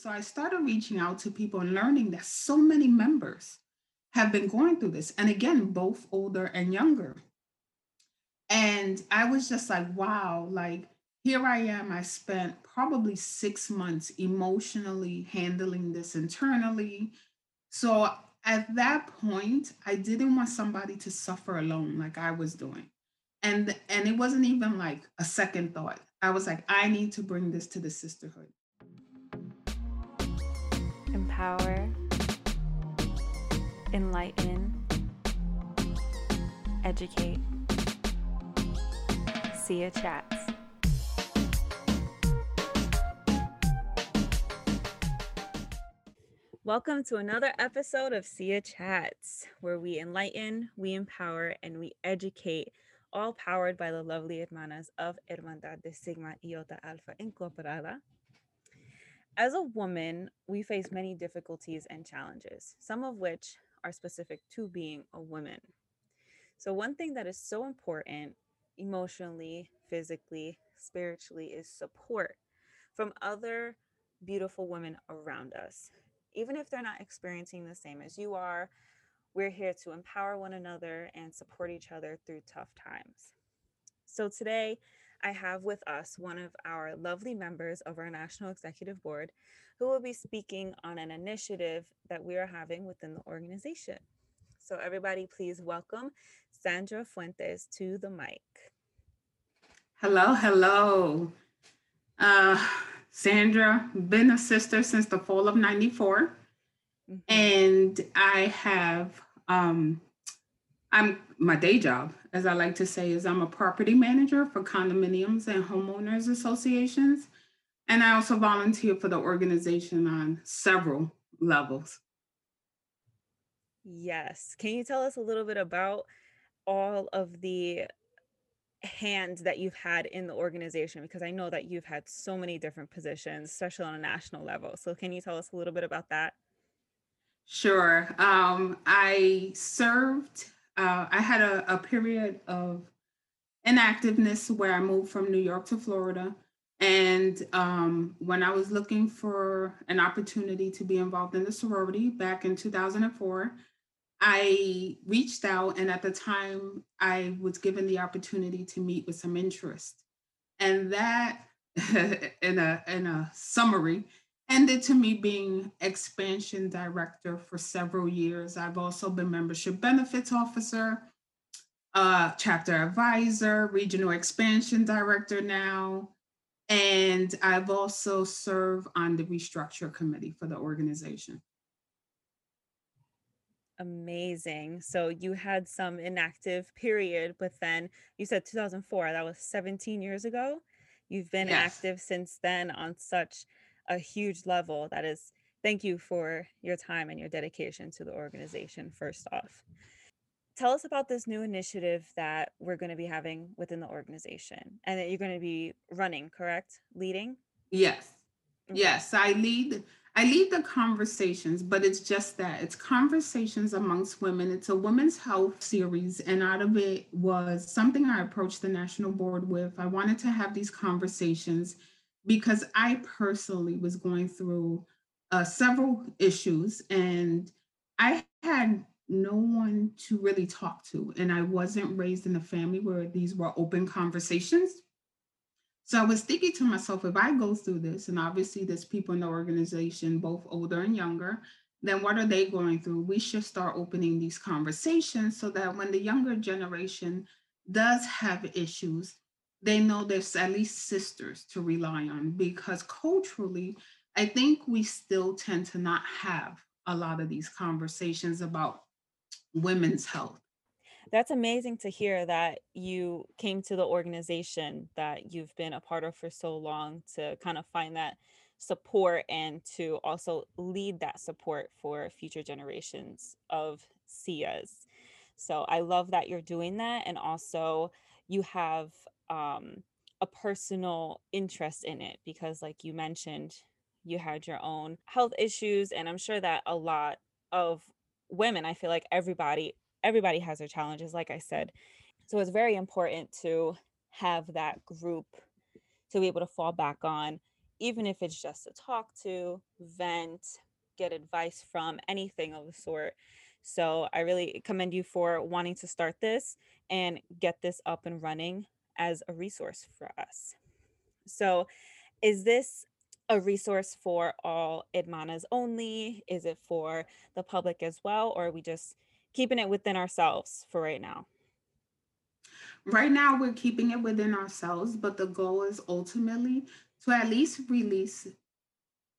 so I started reaching out to people and learning that so many members have been going through this. And again, both older and younger. And I was just like, wow, like here I am. I spent probably six months emotionally handling this internally. So at that point, I didn't want somebody to suffer alone like I was doing. And and it wasn't even like a second thought. I was like, I need to bring this to the sisterhood. Empower, enlighten, educate. Sia Chats. Welcome to another episode of Sia Chats, where we enlighten, we empower, and we educate, all powered by the lovely hermanas of Hermandad de Sigma Iota Alpha Incorporada. As a woman, we face many difficulties and challenges, some of which are specific to being a woman. So, one thing that is so important emotionally, physically, spiritually is support from other beautiful women around us even if they're not experiencing the same as you are, we're here to empower one another and support each other through tough times. So today, I have with us one of our lovely members of our National Executive Board who will be speaking on an initiative that we are having within the organization. So, everybody, please welcome Sandra Fuentes to the mic. Hello, hello. Uh, Sandra, been a sister since the fall of 94. Mm-hmm. And I have, um, I'm my day job, as I like to say, is I'm a property manager for condominiums and homeowners associations. And I also volunteer for the organization on several levels. Yes. Can you tell us a little bit about all of the hands that you've had in the organization because I know that you've had so many different positions, especially on a national level. So, can you tell us a little bit about that? Sure. Um, I served, uh, I had a, a period of inactiveness where I moved from New York to Florida. And um, when I was looking for an opportunity to be involved in the sorority back in 2004, I reached out, and at the time, I was given the opportunity to meet with some interest. And that, in a, in a summary, ended to me being expansion director for several years. I've also been membership benefits officer, uh, chapter advisor, regional expansion director now. And I've also served on the restructure committee for the organization amazing. So you had some inactive period, but then you said 2004, that was 17 years ago. You've been yes. active since then on such a huge level. That is, thank you for your time and your dedication to the organization, first off. Tell us about this new initiative that we're going to be having within the organization and that you're going to be running, correct? Leading? Yes. Yes, I lead I lead the conversations, but it's just that it's conversations amongst women. It's a women's health series, and out of it was something I approached the national board with. I wanted to have these conversations because I personally was going through uh, several issues, and I had no one to really talk to, and I wasn't raised in a family where these were open conversations. So I was thinking to myself, if I go through this, and obviously there's people in the organization, both older and younger, then what are they going through? We should start opening these conversations so that when the younger generation does have issues, they know there's at least sisters to rely on because culturally, I think we still tend to not have a lot of these conversations about women's health that's amazing to hear that you came to the organization that you've been a part of for so long to kind of find that support and to also lead that support for future generations of SIAs. So I love that you're doing that. And also, you have um, a personal interest in it because, like you mentioned, you had your own health issues. And I'm sure that a lot of women, I feel like everybody everybody has their challenges, like I said. So it's very important to have that group to be able to fall back on even if it's just to talk to, vent, get advice from, anything of the sort. So I really commend you for wanting to start this and get this up and running as a resource for us. So, is this a resource for all Hermanas only? Is it for the public as well? Or are we just keeping it within ourselves for right now? Right now, we're keeping it within ourselves, but the goal is ultimately to at least release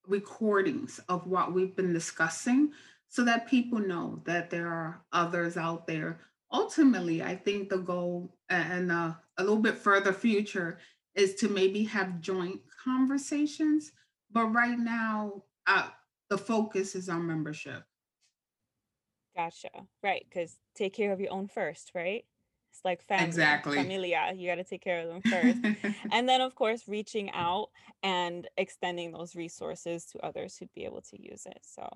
recordings of what we've been discussing so that people know that there are others out there. Ultimately, I think the goal and uh, a little bit further future is to maybe have joint conversations. But right now, uh, the focus is on membership. Gotcha. Right. Because take care of your own first, right? It's like family, Exactly. familia. You got to take care of them first. And then, of course, reaching out and extending those resources to others who'd be able to use it. So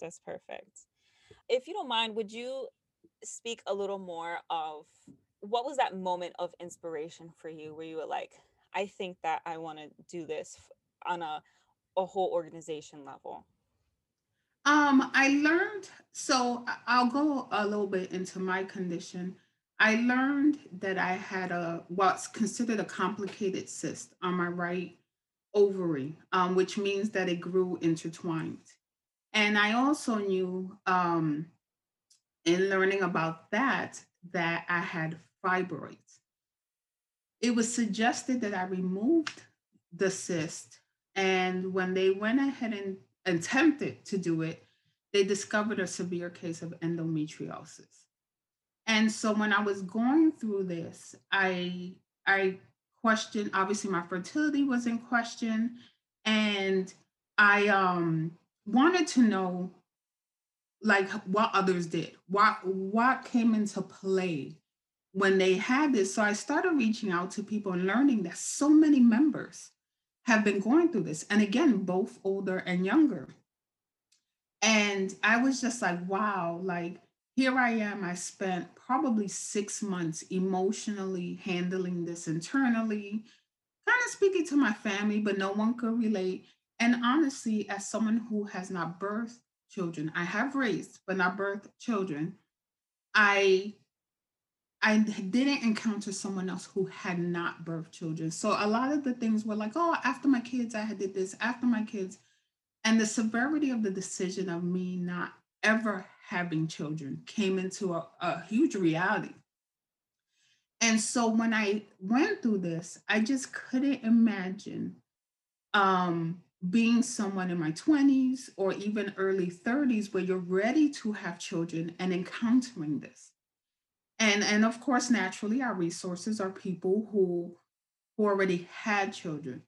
that's perfect. If you don't mind, would you speak a little more of what was that moment of inspiration for you where you were like, I think that I want to do this on a, a whole organization level? Um, I learned, so I'll go a little bit into my condition. I learned that I had a what's considered a complicated cyst on my right ovary, um, which means that it grew intertwined. And I also knew um, in learning about that that I had fibroids. It was suggested that I removed the cyst, and when they went ahead and attempted to do it, they discovered a severe case of endometriosis. And so when I was going through this, I I questioned, obviously my fertility was in question, and I um wanted to know like what others did. What what came into play when they had this. So I started reaching out to people and learning that so many members have been going through this. And again, both older and younger. And I was just like, wow, like here I am. I spent probably six months emotionally handling this internally, kind of speaking to my family, but no one could relate. And honestly, as someone who has not birthed children, I have raised, but not birthed children, I I didn't encounter someone else who had not birthed children. So a lot of the things were like, oh, after my kids, I did this, after my kids. And the severity of the decision of me not ever having children came into a, a huge reality. And so when I went through this, I just couldn't imagine um, being someone in my 20s or even early 30s where you're ready to have children and encountering this. And and of course, naturally, our resources are people who who already had children.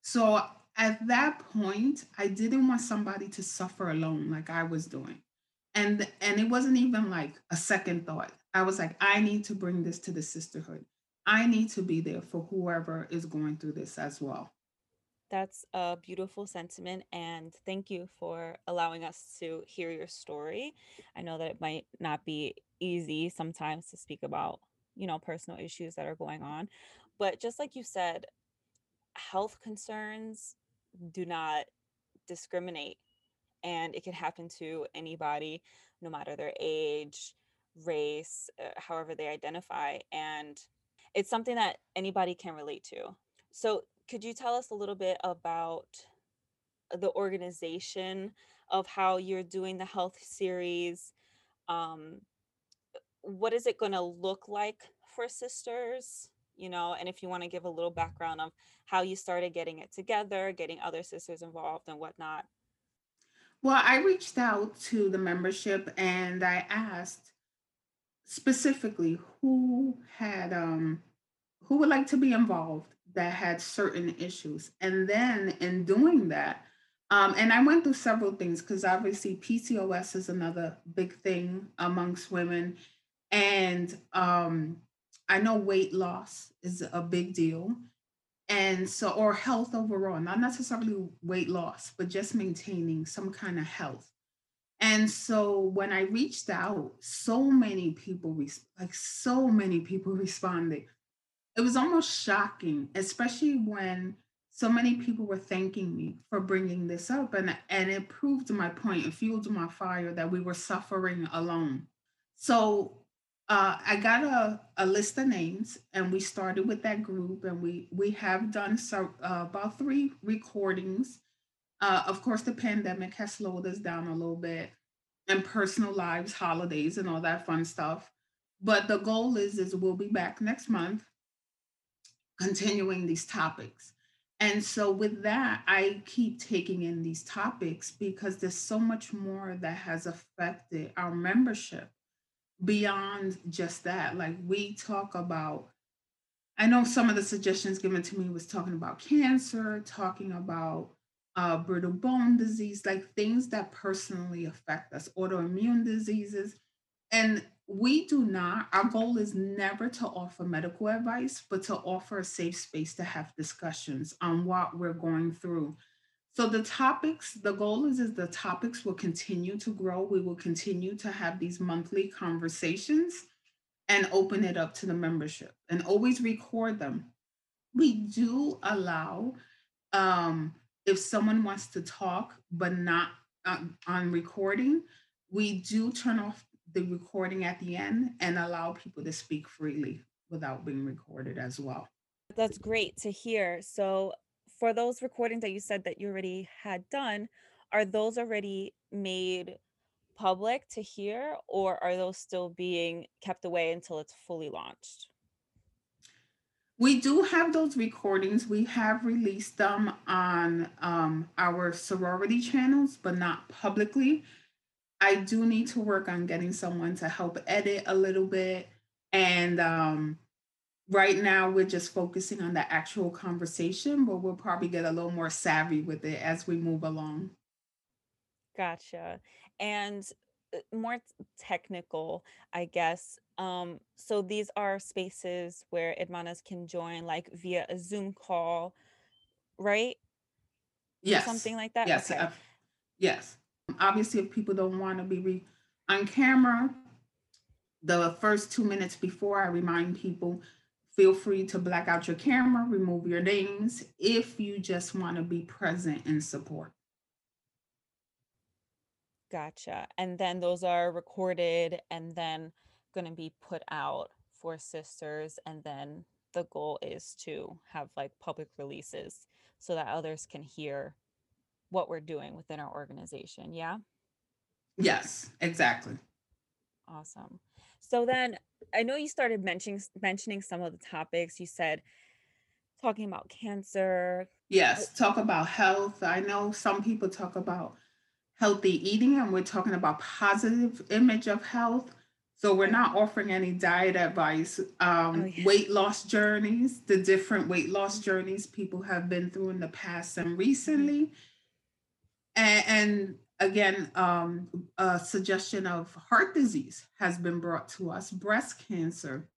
So at that point, I didn't want somebody to suffer alone like I was doing. And and it wasn't even like a second thought. I was like, I need to bring this to the sisterhood. I need to be there for whoever is going through this as well. That's a beautiful sentiment, and thank you for allowing us to hear your story. I know that it might not be easy sometimes to speak about, you know, personal issues that are going on, but just like you said, health concerns do not discriminate, and it can happen to anybody, no matter their age, race, uh, however they identify, and it's something that anybody can relate to. So, could you tell us a little bit about the organization of how you're doing the health series? Um, what is it going to look like for sisters? You know, and if you want to give a little background of how you started getting it together, getting other sisters involved and whatnot. Well, I reached out to the membership and I asked specifically who had um who would like to be involved that had certain issues. And then in doing that, um, and I went through several things because obviously PCOS is another big thing amongst women. And um, I know weight loss is a big deal. And so, or health overall, not necessarily weight loss, but just maintaining some kind of health. And so when I reached out, so many people, res- like so many people responded it was almost shocking, especially when so many people were thanking me for bringing this up and and it proved my point it fueled my fire that we were suffering alone so uh, i got a, a list of names and we started with that group and we we have done so uh, about three recordings. Uh, of course the pandemic has slowed us down a little bit and personal lives holidays and all that fun stuff. But the goal is is we'll be back next month continuing these topics. And so with that, I keep taking in these topics because there's so much more that has affected our membership beyond just that. Like we talk about, I know some of the suggestions given to me was talking about cancer, talking about uh, brittle bone disease, like things that personally affect us, autoimmune diseases. And we do not, our goal is never to offer medical advice, but to offer a safe space to have discussions on what we're going through. So the topics, the goal is, is the topics will continue to grow. We will continue to have these monthly conversations and open it up to the membership and always record them. We do allow um, if someone wants to talk but not uh, on recording, we do turn off the recording at the end and allow people to speak freely without being recorded as well. That's great to hear. So, for those recordings that you said that you already had done, are those already made public to hear or are those still being kept away until it's fully launched? We do have those recordings. We have released them on um, our sorority channels, but not publicly. I do need to work on getting someone to help edit a little bit. And um, right now, we're just focusing on the actual conversation, but we'll probably get a little more savvy with it as we move along. Gotcha. And uh, more technical, I guess. Um, so these are spaces where Hermanas can join like via a Zoom call, right? Or Yes, something like that? yes, Okay. uh, yes. Obviously, if people don't want to be re- on camera, the first two minutes before, I remind people feel free to black out your camera, remove your names if you just want to be present and support. Gotcha. And then those are recorded and then going to be put out for sisters. And then the goal is to have like public releases so that others can hear what we're doing within our organization. Yeah. Yes, exactly. Awesome. So then I know you started mentioning mentioning some of the topics. You said talking about cancer. Uh, Yes, talk about health. I know some people talk about healthy eating, and we're talking about positive image of health. So we're not offering any diet advice. Oh Um, yeah. weight loss journeys, the different weight loss journeys people have been through in the past and Mhm. recently, and, and again, um, a suggestion of heart disease has been brought to us, breast cancer.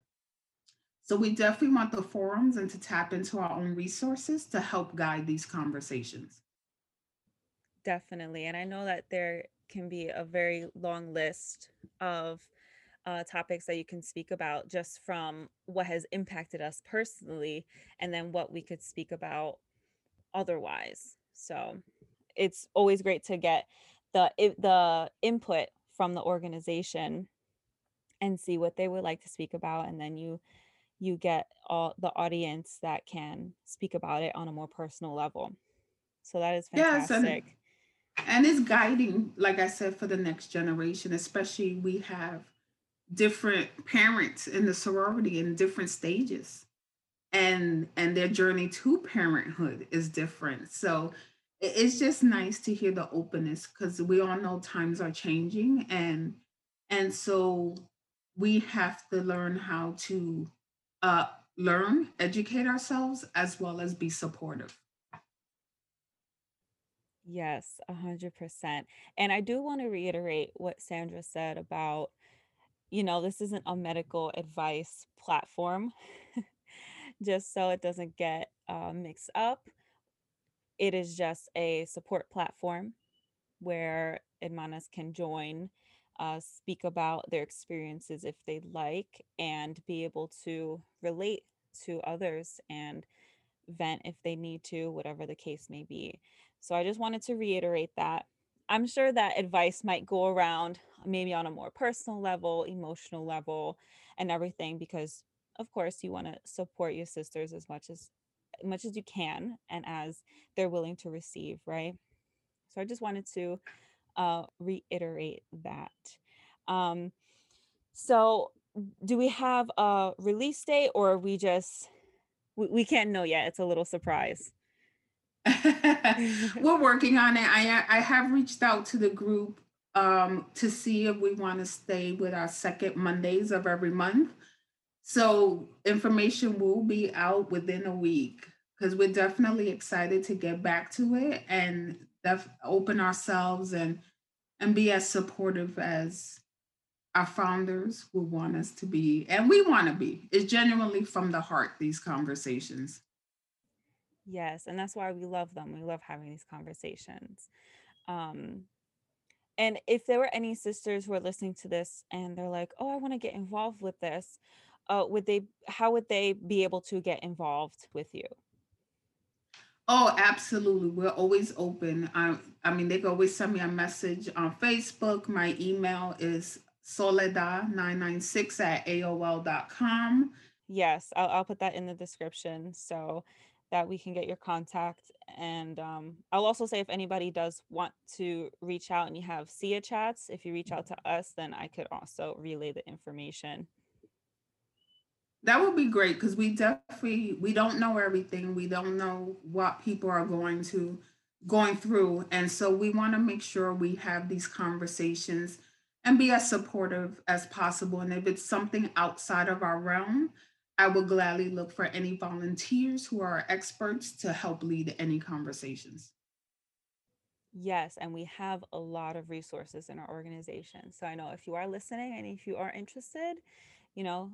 So we definitely want the forums and to tap into our own resources to help guide these conversations. Definitely. And I know that there can be a very long list of uh, topics that you can speak about just from what has impacted us personally and then what we could speak about otherwise. So it's always great to get the the input from the organization and see what they would like to speak about and then you you get all the audience that can speak about it on a more personal level. So that is Yes, and fantastic. and it's guiding, like I said, for the next generation, especially we have different parents in the sorority in different stages. And and their journey to parenthood is different. So it's just nice to hear the openness because we all know times are changing and and so we have to learn how to uh learn, educate ourselves as well as be supportive. Yes, 100%. And I do want to reiterate what Sandra said about, you know, this isn't a medical advice platform, just so it doesn't get uh, mixed up. It is just a support platform where hermanas can join, uh, speak about their experiences if they'd like, and be able to relate to others and vent if they need to, whatever the case may be. So I just wanted to reiterate that. I'm sure that advice might go around maybe on a more personal level, emotional level, and everything, because of course you want to support your sisters as much as much as you can and as they're willing to receive, right? So I just wanted to uh, reiterate that. Um, so do we have a release date or we just we, we can't know yet? It's a little surprise. We're working on it. I I have reached out to the group um, to see if we want to stay with our second Mondays of every month. So information will be out within a week because we're definitely excited to get back to it and def- open ourselves and and be as supportive as our founders would want us to be and we want to be it's genuinely from the heart these conversations Yes, and that's why we love them. We love having these conversations. Um, and if there were any sisters who are listening to this and they're like, "Oh, I want to get involved with this," uh, would they? How would they be able to get involved with you? oh absolutely we're always open i i mean they can always send me a message on facebook my email is soledad996 at aol dot com. Yes, I'll, I'll put that in the description so that we can get your contact. And um, I'll also say if anybody does want to reach out and you have SIA chats, if you reach out to us, then I could also relay the information. That would be great because we definitely we don't know everything. We don't know what people are going to going through. And so we want to make sure we have these conversations and be as supportive as possible. And if it's something outside of our realm, I will gladly look for any volunteers who are experts to help lead any conversations. Yes, and we have a lot of resources in our organization. So I know if you are listening and if you are interested, you know,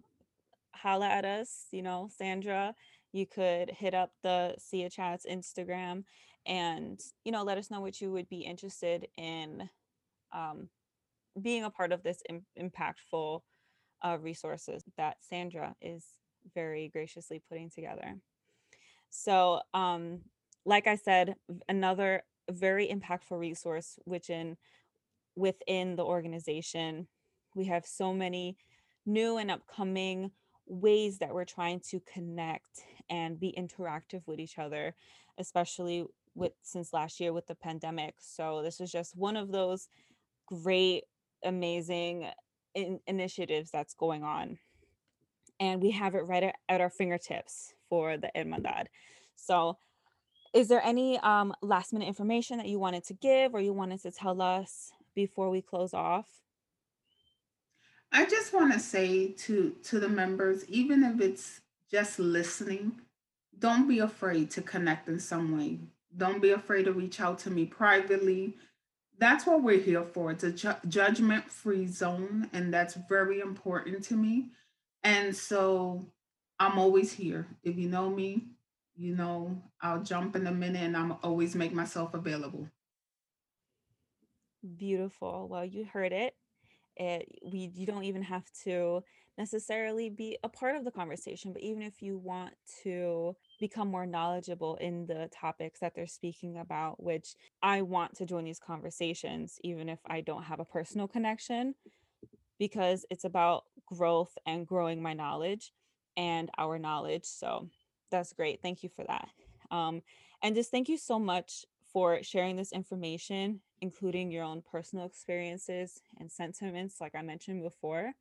holla at us, you know, Sandra, you could hit up the Sia Chats Instagram and, you know, let us know what you would be interested in um, being a part of this Im- impactful uh, resources that Sandra is very graciously putting together. So, um, like I said, another very impactful resource, which in within the organization, we have so many new and upcoming ways that we're trying to connect and be interactive with each other, especially with since last year with the pandemic. So this is just one of those great, amazing in- initiatives that's going on. And we have it right at, at our fingertips for the Hermandad. So is there any um, last minute information that you wanted to give or you wanted to tell us before we close off? I just want to say to to the members, even if it's just listening, don't be afraid to connect in some way. Don't be afraid to reach out to me privately. That's what we're here for. It's a ju- judgment-free zone, and that's very important to me. And so I'm always here. If you know me, you know I'll jump in a minute, and I'm always make myself available. Beautiful. Well, you heard it. It we you don't even have to necessarily be a part of the conversation, but even if you want to become more knowledgeable in the topics that they're speaking about, which I want to join these conversations, even if I don't have a personal connection, because it's about growth and growing my knowledge and our knowledge. So that's great. Thank you for that. Um, and just thank you so much for sharing this information, including your own personal experiences and sentiments, like I mentioned before.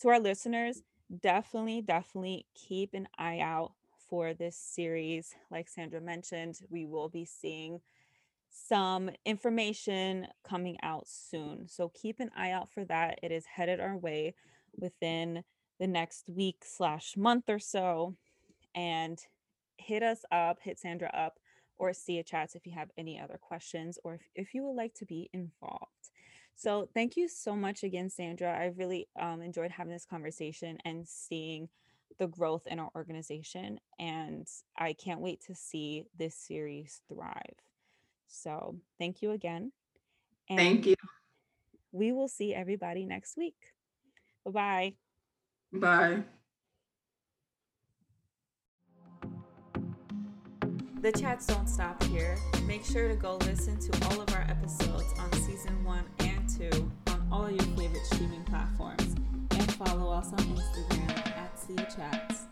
To our listeners, definitely, definitely keep an eye out for this series. Like Sandra mentioned, we will be seeing some information coming out soon. So keep an eye out for that. It is headed our way within the next week slash month or so. And hit us up, hit Sandra up, or Sia chats if you have any other questions or if, if you would like to be involved. So thank you so much again, Sandra. I really um, enjoyed having this conversation and seeing the growth in our organization. And I can't wait to see this series thrive. So thank you again. And Thank you. we will see everybody next week. Bye bye. Bye. The chats don't stop here. Make sure to go listen to all of our episodes on season one and two on all your favorite streaming platforms. And follow us on Instagram at Sia Chats.